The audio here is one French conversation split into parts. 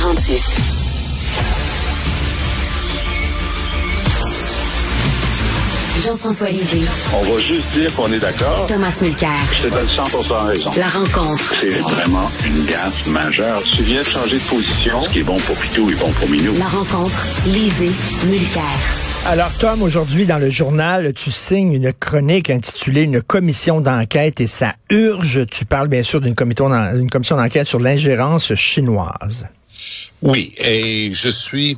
46. Jean-François Lisée. On va juste dire qu'on est d'accord. Thomas Mulcair. Je te donne 100 raison. La rencontre. C'est vraiment une gaffe majeure. Tu viens de changer de position. Ce qui est bon pour Pitou est bon pour Minou. La rencontre. Lisée. Mulcair. Alors, Tom, aujourd'hui, dans le journal, tu signes une chronique intitulée Une commission d'enquête et ça urge. Tu parles bien sûr d'une commission d'enquête sur l'ingérence chinoise. Oui, et je suis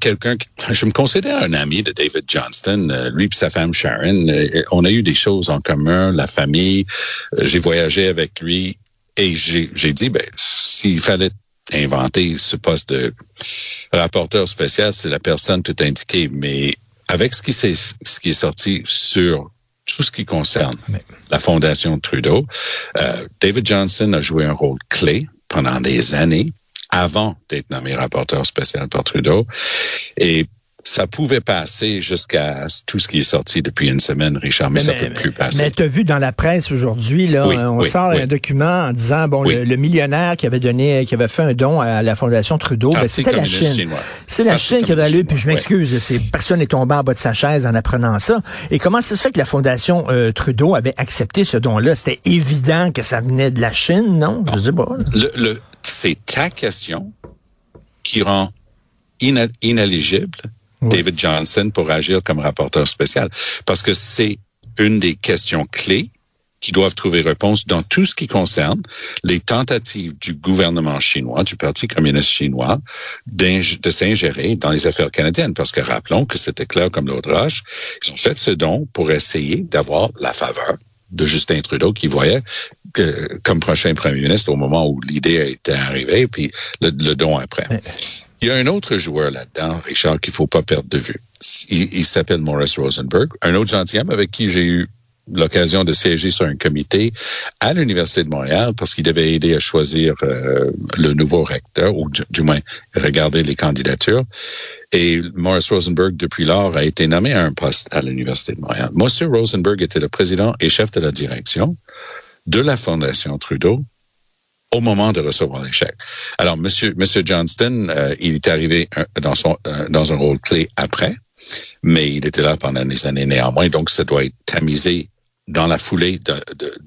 quelqu'un je me considère un ami de David Johnston, euh, lui et sa femme Sharon. Euh, on a eu des choses en commun, la famille. Euh, j'ai voyagé avec lui et j'ai dit, ben, s'il fallait inventer ce poste de rapporteur spécial, c'est la personne tout indiquée. Mais avec ce qui, est, ce qui est sorti sur tout ce qui concerne la fondation Trudeau, David Johnston a joué un rôle clé pendant des années avant d'être nommé rapporteur spécial par Trudeau. Et ça pouvait passer jusqu'à tout ce qui est sorti depuis une semaine, Richard, mais, ça ça peut plus passer. Mais tu as vu dans la presse aujourd'hui, là, on sort un document en disant, bon, le, millionnaire qui avait donné, qui avait fait un don à la Fondation Trudeau, ben, c'était la Chine. C'est la Chine qui avait lu, puis je m'excuse, personne n'est tombé en bas de sa chaise en apprenant ça. Et comment ça se fait que la Fondation euh, Trudeau avait accepté ce don-là? C'était évident que ça venait de la Chine, non? Je sais pas. le c'est ta question qui rend inéligible David Johnson pour agir comme rapporteur spécial. Parce que c'est une des questions clés qui doivent trouver réponse dans tout ce qui concerne les tentatives du gouvernement chinois, du Parti communiste chinois, de s'ingérer dans les affaires canadiennes. Parce que rappelons que c'était clair comme l'autre roche, ils ont fait ce don pour essayer d'avoir la faveur de Justin Trudeau qui voyait que, comme prochain premier ministre au moment où l'idée a été arrivée, puis le, don après. Il y a un autre joueur là-dedans, Richard, qu'il faut pas perdre de vue. Il, s'appelle Morris Rosenberg, un autre gentilhomme avec qui j'ai eu l'occasion de siéger sur un comité à l'Université de Montréal parce qu'il devait aider à choisir euh, le nouveau recteur, ou du, moins regarder les candidatures. Et Morris Rosenberg, depuis lors, a été nommé à un poste à l'Université de Montréal. Monsieur Rosenberg était le président et chef de la direction de la Fondation Trudeau au moment de recevoir l'échec. Alors, Monsieur, Monsieur Johnston, euh, il est arrivé dans son euh, dans un rôle clé après, mais il était là pendant des années néanmoins, donc ça doit être tamisé dans la foulée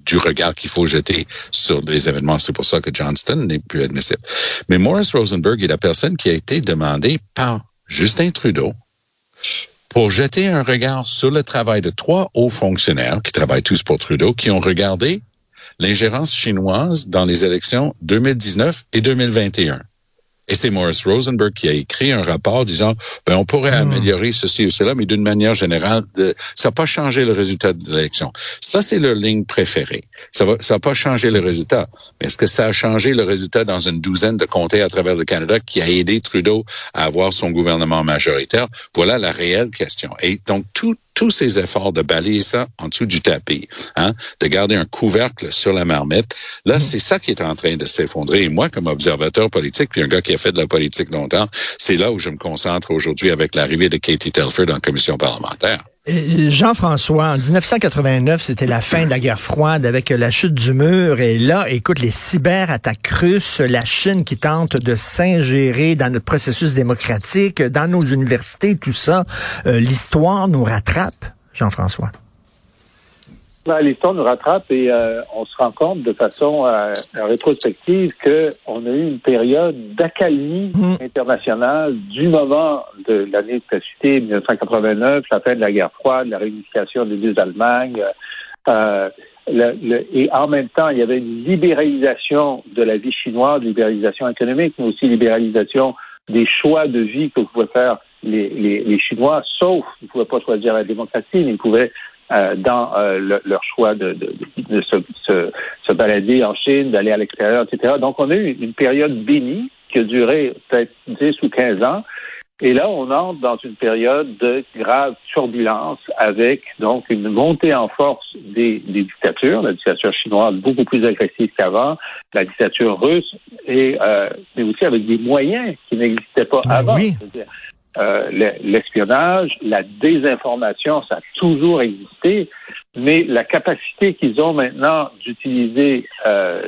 du regard qu'il faut jeter sur les événements. C'est pour ça que Johnston n'est plus admissible. Mais Morris Rosenberg est la personne qui a été demandée par Justin Trudeau pour jeter un regard sur le travail de trois hauts fonctionnaires qui travaillent tous pour Trudeau, qui ont regardé l'ingérence chinoise dans les élections 2019 et 2021. Et c'est Morris Rosenberg qui a écrit un rapport disant, ben, on pourrait hmm. améliorer ceci ou cela, mais d'une manière générale, ça n'a pas changé le résultat de l'élection. Ça, c'est leur ligne préférée. Ça va, ça n'a pas changé le résultat. Mais est-ce que ça a changé le résultat dans une douzaine de comtés à travers le Canada qui a aidé Trudeau à avoir son gouvernement majoritaire? Voilà la réelle question. Et donc, tout, tous ces efforts de balayer ça en dessous du tapis, hein, de garder un couvercle sur la marmite, là, mm. c'est ça qui est en train de s'effondrer. Et moi, comme observateur politique, puis un gars qui fait de la politique longtemps, c'est là où je me concentre aujourd'hui avec l'arrivée de Katie Telford en commission parlementaire. Jean-François, en 1989, c'était la fin de la guerre froide avec la chute du mur. Et là, écoute, les cyberattaques russes, la Chine qui tente de s'ingérer dans notre processus démocratique, dans nos universités, tout ça, euh, l'histoire nous rattrape, Jean-François. Ben, l'histoire nous rattrape et euh, on se rend compte de façon euh, rétrospective qu'on a eu une période d'accalmie mmh. internationale du moment de l'année précitée, 1989, la fin de la guerre froide, la réunification des deux Allemagnes. Euh, et en même temps, il y avait une libéralisation de la vie chinoise, libéralisation économique, mais aussi libéralisation des choix de vie que pouvaient faire les, les, les Chinois, sauf, ils ne pouvaient pas choisir la démocratie, mais ils pouvaient euh, dans euh, leur choix de, de, de se, se, se, balader en Chine, d'aller à l'extérieur, etc. Donc, on a eu une période bénie qui a duré peut-être 10 ou 15 ans. Et là, on entre dans une période de grave turbulence avec donc une montée en force des, des dictatures, la dictature chinoise beaucoup plus agressive qu'avant, la dictature russe, et euh, mais aussi avec des moyens qui n'existaient pas ben avant. Oui. Euh, l'espionnage, la désinformation, ça a toujours existé. mais la capacité qu'ils ont maintenant d'utiliser euh,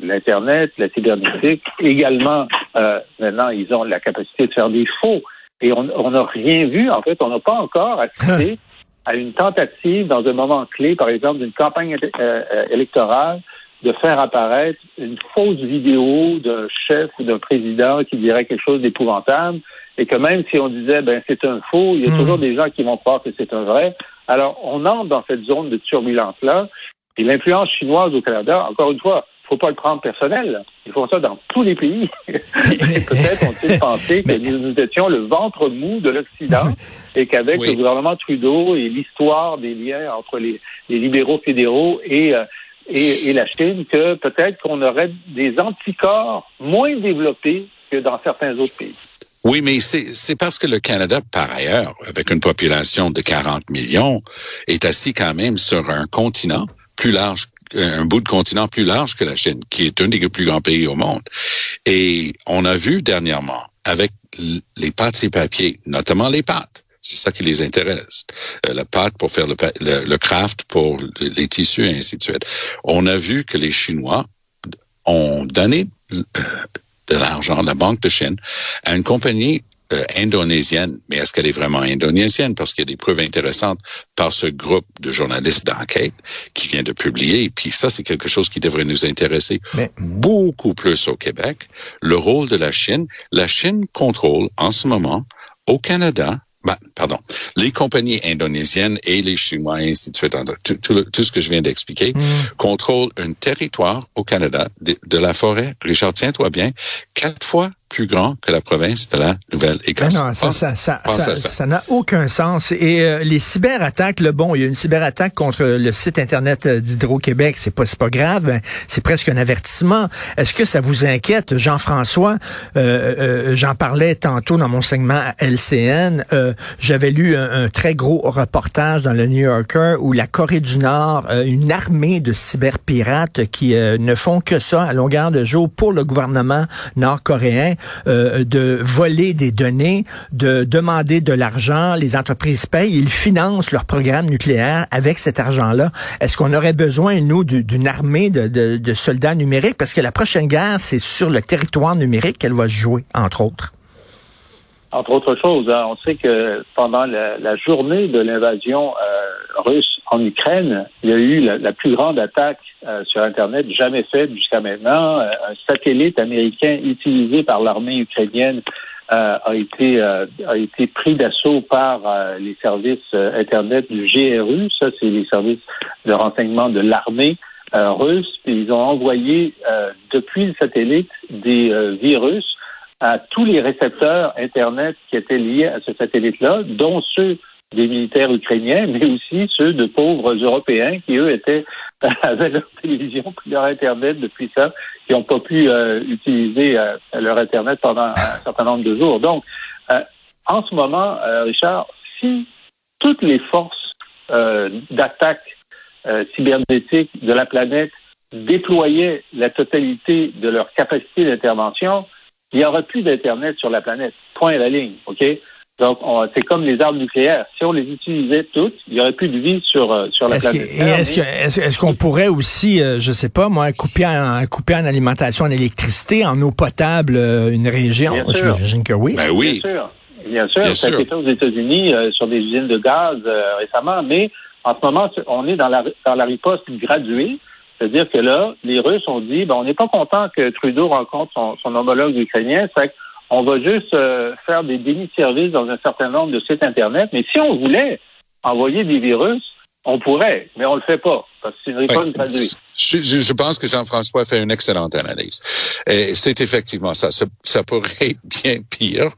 l'Internet, la cybernétique, également, euh, maintenant, ils ont la capacité de faire des faux. Et on n'a rien vu, en fait, on n'a pas encore assisté à une tentative dans un moment clé, par exemple, d'une campagne euh, électorale, de faire apparaître une fausse vidéo d'un chef ou d'un président qui dirait quelque chose d'épouvantable, et que même si on disait ben c'est un faux, il y a hmm. toujours des gens qui vont croire que c'est un vrai. Alors on entre dans cette zone de turbulence là, et l'influence chinoise au Canada, encore une fois, faut pas le prendre personnel. Ils font ça dans tous les pays. Peut-être ont-ils pensé que nous, étions le ventre mou de l'Occident et qu'avec le gouvernement Trudeau et l'histoire des liens entre les, libéraux fédéraux et, euh, et, et la Chine, que peut-être qu'on aurait des anticorps moins développés que dans certains autres pays. Oui, mais c'est parce que le Canada, par ailleurs, avec une population de 40 millions, est assis quand même sur un continent plus large, un bout de continent plus large que la Chine, qui est un des plus grands pays au monde. Et on a vu dernièrement, avec les pâtes et papiers, notamment les pâtes, c'est ça qui les intéresse. Euh, la pâte pour faire le, le, craft pour les tissus et ainsi de suite. On a vu que les Chinois ont donné euh, de l'argent, la Banque de Chine, à une compagnie euh, indonésienne. Mais est-ce qu'elle est vraiment indonésienne? Parce qu'il y a des preuves intéressantes par ce groupe de journalistes d'enquête qui vient de publier. Et puis ça, c'est quelque chose qui devrait nous intéresser beaucoup plus au Québec. Le rôle de la Chine. La Chine contrôle en ce moment au Canada ben, pardon, les compagnies indonésiennes et les Chinois, et ainsi de suite, tout, tout, ce que je viens d'expliquer, mm. contrôlent un territoire au Canada de, de la forêt, Richard, tiens-toi bien, quatre fois plus grand que la province de la Nouvelle-Écosse. Non, ça, ça, ça, ça, ça n'a aucun sens. Et euh, les cyberattaques, le bon, il y a une cyberattaque contre le site internet euh, d'Hydro-Québec, c'est pas, pas grave, c'est presque un avertissement. Est-ce que ça vous inquiète, Jean-François? Euh, J'en parlais tantôt dans mon segment à LCN. J'avais lu un, très gros reportage dans le New Yorker où la Corée du Nord, une armée de cyberpirates qui ne font que ça à longueur de jour pour le gouvernement nord-coréen euh, de voler des données, de demander de l'argent. Les entreprises payent, ils financent leur programme nucléaire avec cet argent-là. Est-ce qu'on aurait besoin, nous, d'une armée de, soldats numériques? Parce que la prochaine guerre, c'est sur le territoire numérique qu'elle va se jouer, entre autres. Entre autres choses, hein, on sait que pendant la, journée de l'invasion euh, russe en Ukraine, il y a eu la, plus grande attaque euh, sur Internet jamais faite jusqu'à maintenant. Euh, un satellite américain utilisé par l'armée ukrainienne a été a été pris d'assaut par les services Internet du GRU. Ça, c'est les services de renseignement de l'armée russe. Puis ils ont envoyé depuis le satellite des virus à tous les récepteurs Internet qui étaient liés à ce satellite-là, dont ceux des militaires ukrainiens, mais aussi ceux de pauvres Européens qui, eux, étaient avaient leur télévision leur Internet depuis ça, qui n'ont pas pu euh, utiliser euh, leur Internet pendant un certain nombre de jours. Donc, euh, en ce moment, Richard, si toutes les forces d'attaque cybernétique de la planète déployaient la totalité de leur capacité d'intervention, il n'y aura plus d'Internet sur la planète. Point à la ligne, OK? Donc, c'est comme les armes nucléaires. Si on les utilisait toutes, il n'y aurait plus de vie sur, euh, sur la planète. Est-ce qu'on pourrait aussi, euh, je sais pas, moi, couper en, couper en alimentation, en électricité, en eau potable, euh, une région? J'imagine que oui. Ben oui. Bien sûr. Bien sûr. ça a été fait aux États-Unis sur des usines de gaz récemment, mais en ce moment, on est dans la, dans la riposte graduée. C'est-à-dire que là, les Russes ont dit, ben, on n'est pas content que Trudeau rencontre son, homologue ukrainien, fait qu'on va juste euh, faire des dénis de services dans un certain nombre de sites Internet. Mais si on voulait envoyer des virus, on pourrait, mais on le fait pas, parce que c'est une réponse. Je, pense que Jean-François fait une excellente analyse. Et c'est effectivement ça. ça. pourrait être bien pire.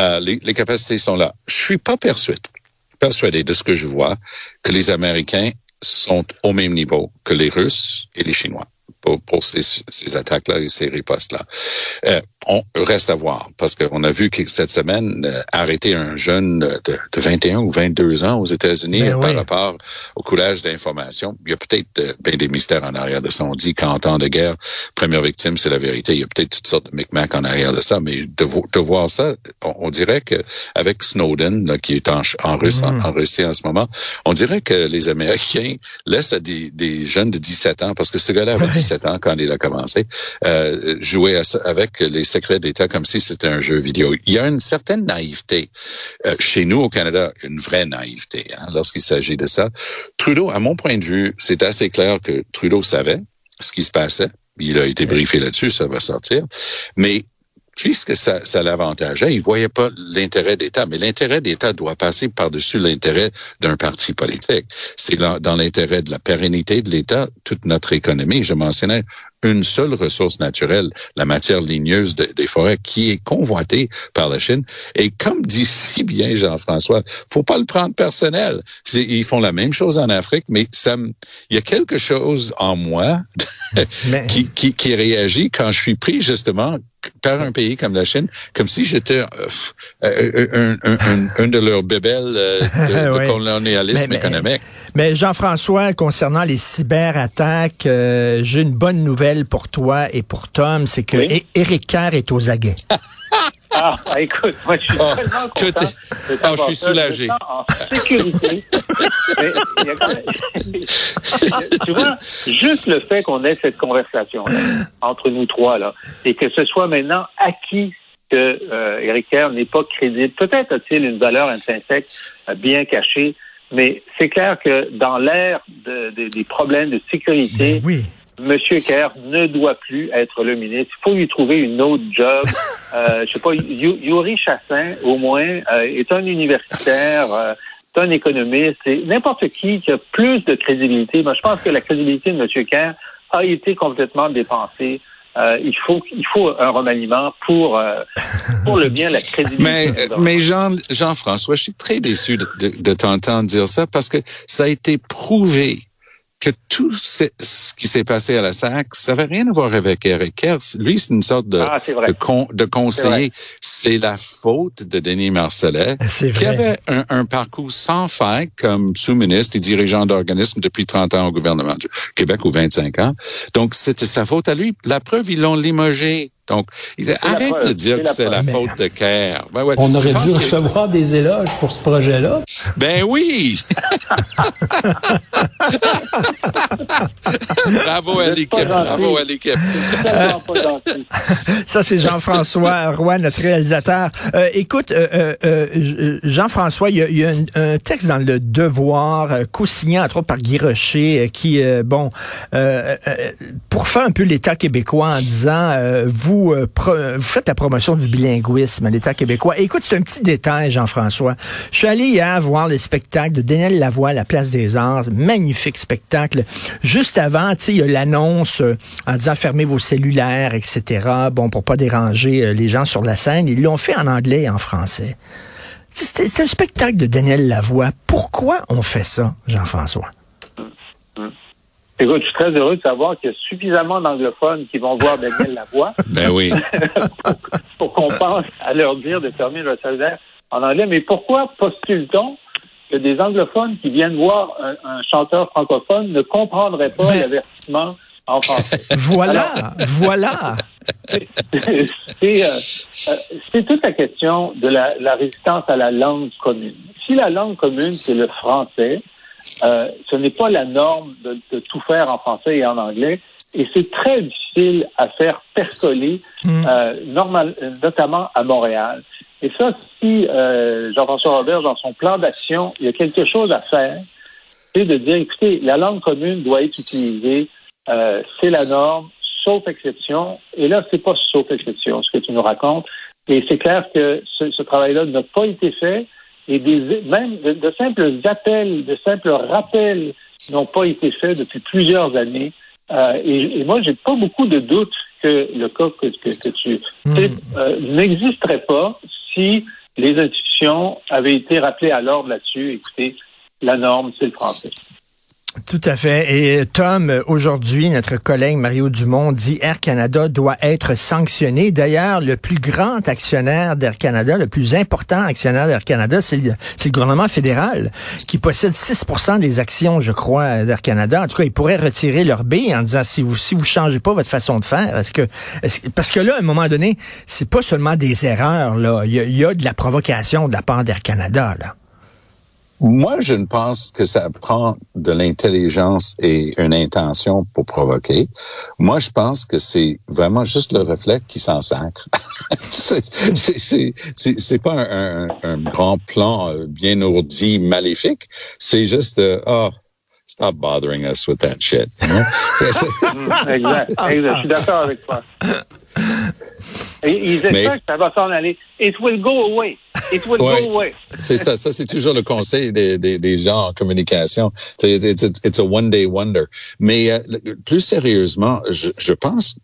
Euh, les, les, capacités sont là. Je suis pas persuadé, persuadé de ce que je vois que les Américains sont au même niveau que les Russes et les Chinois. Pour, pour ces, ces attaques-là et ces ripostes-là. Euh, on reste à voir parce qu'on a vu que cette semaine euh, arrêter un jeune de, de, 21 ou 22 ans aux États-Unis ben par rapport au coulage d'informations. Il y a peut-être euh, bien des mystères en arrière de ça. On dit qu'en temps de guerre, première victime, c'est la vérité. Il y a peut-être toutes sortes de micmacs en arrière de ça, mais de, de voir ça, on, dirait que avec Snowden, là, qui est en, en, Russie, en, mm. Russie en ce moment, on dirait que les Américains laissent à des, des jeunes de 17 ans, parce que ce gars-là avait 17 ans quand il a commencé, euh, jouer avec les secrets d'État comme si c'était un jeu vidéo. Il y a une certaine naïveté euh, chez nous au Canada, une vraie naïveté hein, lorsqu'il s'agit de ça. Trudeau, à mon point de vue, c'est assez clair que Trudeau savait ce qui se passait. Il a été briefé là-dessus, ça va sortir. Mais puisque ça, ça l'avantageait, il voyait pas l'intérêt d'État. Mais l'intérêt d'État doit passer par-dessus l'intérêt d'un parti politique. C'est dans l'intérêt de la pérennité de l'État, toute notre économie. Je mentionnais une seule ressource naturelle, la matière ligneuse des forêts, qui est convoitée par la Chine. Et comme dit si bien Jean-François, faut pas le prendre personnel. Ils font la même chose en Afrique, mais ça, il y a quelque chose en moi qui, qui, qui réagit quand je suis pris justement par un pays comme la Chine, comme si j'étais euh, euh, un, un, un, de leurs bébelles euh, de, de colonialisme économique. Mais Jean-François, concernant les cyberattaques, euh, j'ai une bonne nouvelle pour toi et pour Tom, c'est que Éric Kerr est aux aguets. Ah, écoute, moi, je suis oh, tellement content. Oh, je suis soulagé. En sécurité. mais, y a quand même... tu vois, juste le fait qu'on ait cette conversation entre nous trois, là, et que ce soit maintenant acquis que euh, Éric Kerr n'est pas crédible. Peut-être a-t-il une valeur intrinsèque euh, bien cachée, mais c'est clair que dans l'ère de, des problèmes de sécurité, oui. M. Kerr ne doit plus être le ministre. Il faut lui trouver une autre job. Euh, je sais pas, Yuri Chassin, au moins, euh, est un universitaire, euh, est un économiste. C'est n'importe qui qui a plus de crédibilité. Moi, je pense que la crédibilité de M. Kerr a été complètement dépensée euh, il faut il faut un remaniement pour euh, pour le bien la crédibilité. Mais mais Jean Jean François, je suis très déçu de, de, de t'entendre dire ça parce que ça a été prouvé que tout ce qui s'est passé à la SAC, ça n'avait rien à voir avec Eric Kerr. Lui, c'est une sorte de, ah, de, de, conseiller. C'est la faute de Denis Marcellet, qui avait un, un, parcours sans faille comme sous-ministre et dirigeant d'organisme depuis 30 ans au gouvernement du Québec ou 25 ans. Donc, c'était sa faute à lui. La preuve, ils l'ont limogé. Donc, il arrête de dire que c'est la faute de Kerr. Ben ouais, on aurait dû recevoir des éloges pour ce projet-là. Ben oui! bravo à l'équipe, bravo à l'équipe. Ça, c'est Jean-François Roy, notre réalisateur. Euh, écoute, euh, euh, Jean-François, il y a, un, texte dans Le Devoir, co-signé entre autres par Guy Rocher, qui, bon, pour faire un peu l'État québécois en disant, vous, euh, vous, faites la promotion du bilinguisme à l'État québécois. écoute, c'est un petit détail, Jean-François. Je suis allé hier voir le spectacle de Daniel Lavoie à la Place des Arts. Magnifique spectacle. Juste avant, il y a l'annonce euh, en disant fermez vos cellulaires, etc. Bon, pour pas déranger euh, les gens sur la scène. Ils l'ont fait en anglais et en français. C'est un spectacle de Daniel Lavoie. Pourquoi on fait ça, Jean-François? Écoute, je suis très heureux de savoir qu'il y a suffisamment d'anglophones qui vont voir Daniel Lavoie. ben oui. pour, qu'on pense à leur dire de fermer le cellulaire en anglais. Mais pourquoi postule-t-on que des anglophones qui viennent voir un, chanteur francophone ne comprendraient pas l'avertissement en français? Voilà, voilà. Euh, c'est toute la question de la, la résistance à la langue commune. Si la langue commune, c'est le français, euh, ce n'est pas la norme de, de, tout faire en français et en anglais. Et c'est très difficile à faire percoler, hmm. euh, normal, notamment à Montréal. Et ça, si euh, Jean-François Robert, dans son plan d'action, il y a quelque chose à faire, c'est de dire, écoutez, la langue commune doit être utilisée, c'est la norme, sauf exception. Et là, c'est pas sauf exception, ce que tu nous racontes. Et c'est clair que ce, ce travail-là n'a pas été fait et des, même de, simples appels, de simples rappels n'ont pas été faits depuis plusieurs années. Euh, et, et, moi, j'ai pas beaucoup de doutes que le cas que, que, tu hmm. euh, n'existerait pas si les institutions avaient été rappelées à l'ordre là-dessus. Écoutez, la norme, c'est le français. Tout à fait. Et Tom, aujourd'hui, notre collègue Mario Dumont dit Air Canada doit être sanctionné. D'ailleurs, le plus grand actionnaire d'Air Canada, le plus important actionnaire d'Air Canada, c'est le, gouvernement fédéral qui possède 6% des actions, je crois, d'Air Canada. En tout cas, ils pourraient retirer leur B en disant si vous si vous changez pas votre façon de faire, est-ce que parce que là, à un moment donné, c'est pas seulement des erreurs là, il y, a de la provocation de la part d'Air Canada. Moi, je ne pense que ça prend de l'intelligence et une intention pour provoquer. Moi, je pense que c'est vraiment juste le reflet qui s'en sacre. c'est pas un, un, grand plan euh, bien ourdi, maléfique. C'est juste, oh, stop bothering us with that shit. exact, exact. Je suis d'accord avec toi. ils espèrent que ça va s'en aller. It will go away. It will go away. c'est ça. Ça, c'est toujours le conseil des, des, des gens en communication. It's, it's, it's a one-day wonder. Mais euh, plus sérieusement, je, je pense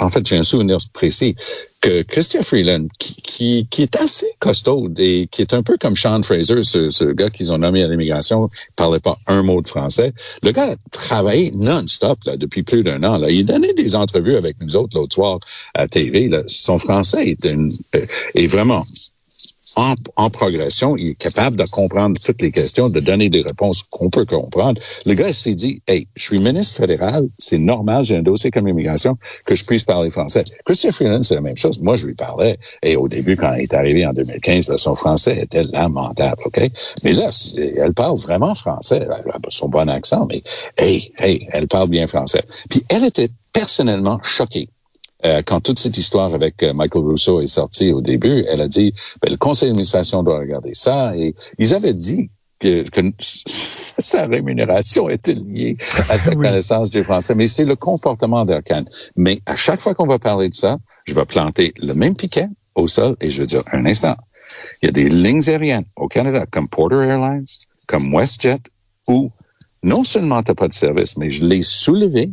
en fait, j'ai un souvenir précis que Christian Freeland, qui, qui, est assez costaud et qui est un peu comme Sean Fraser, ce, ce gars qu'ils ont nommé à l'immigration, parlait pas un mot de français. Le gars a travaillé non-stop là, depuis plus d'un an. Là. Il donnait des entrevues avec nous autres l'autre soir à TV. Là. Son français est, une, euh, est vraiment en, en, progression, il est capable de comprendre toutes les questions, de donner des réponses qu'on peut comprendre. Le gars s'est dit, hey, je suis ministre fédéral, c'est normal, j'ai un dossier comme immigration, que je puisse parler français. Christian Freeland, c'est la même chose. Moi, je lui parlais, et au début, quand il est arrivé en 2015, là, son français était lamentable, OK? Mais là, elle parle vraiment français. Elle a son bon accent, mais hey, hey, elle parle bien français. Puis elle était personnellement choquée quand toute cette histoire avec euh, Michael Rousseau est sortie au début, elle a dit, ben, le conseil d'administration doit regarder ça. Et ils avaient dit que, que sa rémunération était liée à sa connaissance du français. Mais c'est le comportement d'Arcan. Mais à chaque fois qu'on va parler de ça, je vais planter le même piquet au sol et je vais dire, un instant, il y a des lignes aériennes au Canada comme Porter Airlines, comme WestJet, où non seulement tu n'as pas de service, mais je l'ai soulevé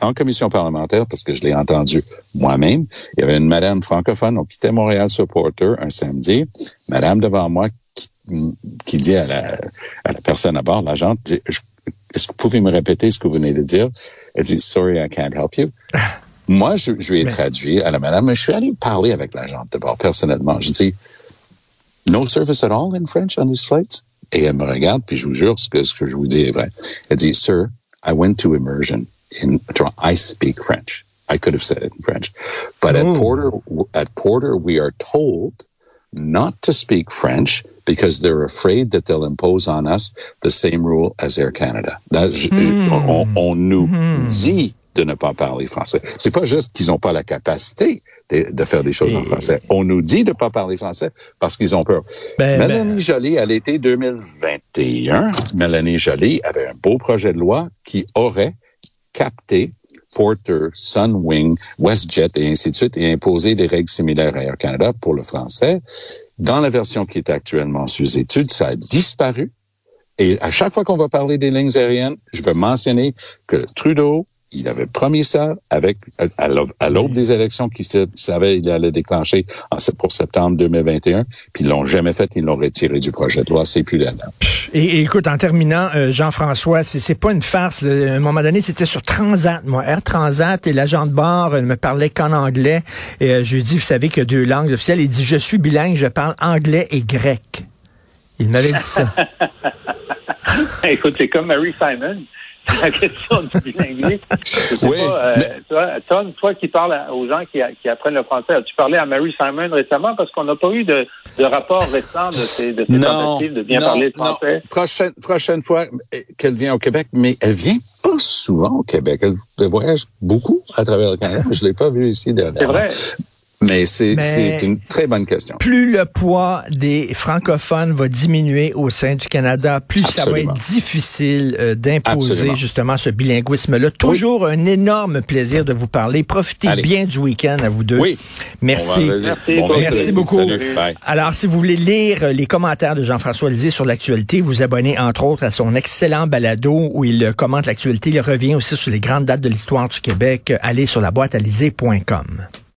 en commission parlementaire parce que je l'ai entendu moi-même. Il y avait une madame francophone, on quittait Montréal Supporter un samedi. Madame devant moi qui, dit à la, à la personne à bord, l'agente, est-ce que vous pouvez me répéter ce que vous venez de dire? Elle dit, sorry, I can't help you. Moi, je, je lui ai traduit à la madame, mais je suis allé parler avec l'agente de bord personnellement. Je dis, no service at all in French on these flights? Et elle me regarde, puis je vous jure, ce que, ce que je vous dis est vrai. Elle dit, sir, I went to immersion in I speak French. I could have said it in French, but at Porter, at Porter, we are told not to speak French because they're afraid that they'll impose on us the same rule as Air Canada. That, mm. on, on, nous mm. dit de ne pas parler français. C'est pas juste qu'ils n'ont pas la capacité de, de, faire des choses Et... en français. On nous dit de ne pas parler français parce qu'ils ont peur. Ben, Mélanie ben... Joly, à l'été 2021, Mélanie Joly avait un beau projet de loi qui aurait capter Porter, Sunwing, WestJet et ainsi de suite et imposer des règles similaires à Air Canada pour le français. Dans la version qui est actuellement sous étude, ça a disparu. Et à chaque fois qu'on va parler des lignes aériennes, je veux mentionner que Trudeau, il avait promis ça avec à l'aube des élections qu'il savait il allait déclencher en, pour septembre 2021, puis ils l'ont jamais fait, ils l'ont retiré du projet de loi, c'est plus là. Et, et, écoute, en terminant, euh, Jean-François, c'est pas une farce. À un moment donné, c'était sur Transat, moi, Air Transat, et l'agent de bord ne me parlait qu'en anglais. Et euh, je lui ai dit, vous savez qu'il y a deux langues officielles. Il dit, je suis bilingue, je parle anglais et grec. Il m'avait dit ça. écoute, c'est comme Mary Simon la question du bilinguisme. Oui, pas, euh, toi, toi qui parles aux gens qui, qui, apprennent le français, as-tu parlé à Mary Simon récemment? Parce qu'on n'a pas eu de, de rapport récent de ces, de ces non, tentatives de bien non, parler le français? Non. Prochaine, prochaine fois qu'elle vient au Québec, mais elle vient pas souvent au Québec. Elle voyage beaucoup à travers le Canada. Je l'ai pas vu ici dernièrement. C'est vrai. Mais c'est une très bonne question. Plus le poids des francophones va diminuer au sein du Canada, plus Absolument. ça va être difficile euh, d'imposer justement ce bilinguisme-là. Toujours oui. un énorme plaisir de vous parler. Profitez Allez. bien du week-end à vous deux. Oui. Merci. Merci, bon, merci beaucoup. Salut. Alors, si vous voulez lire les commentaires de Jean-François Lisée sur l'actualité, vous abonnez entre autres à son excellent balado où il commente l'actualité. Il revient aussi sur les grandes dates de l'histoire du Québec. Allez sur la boîte à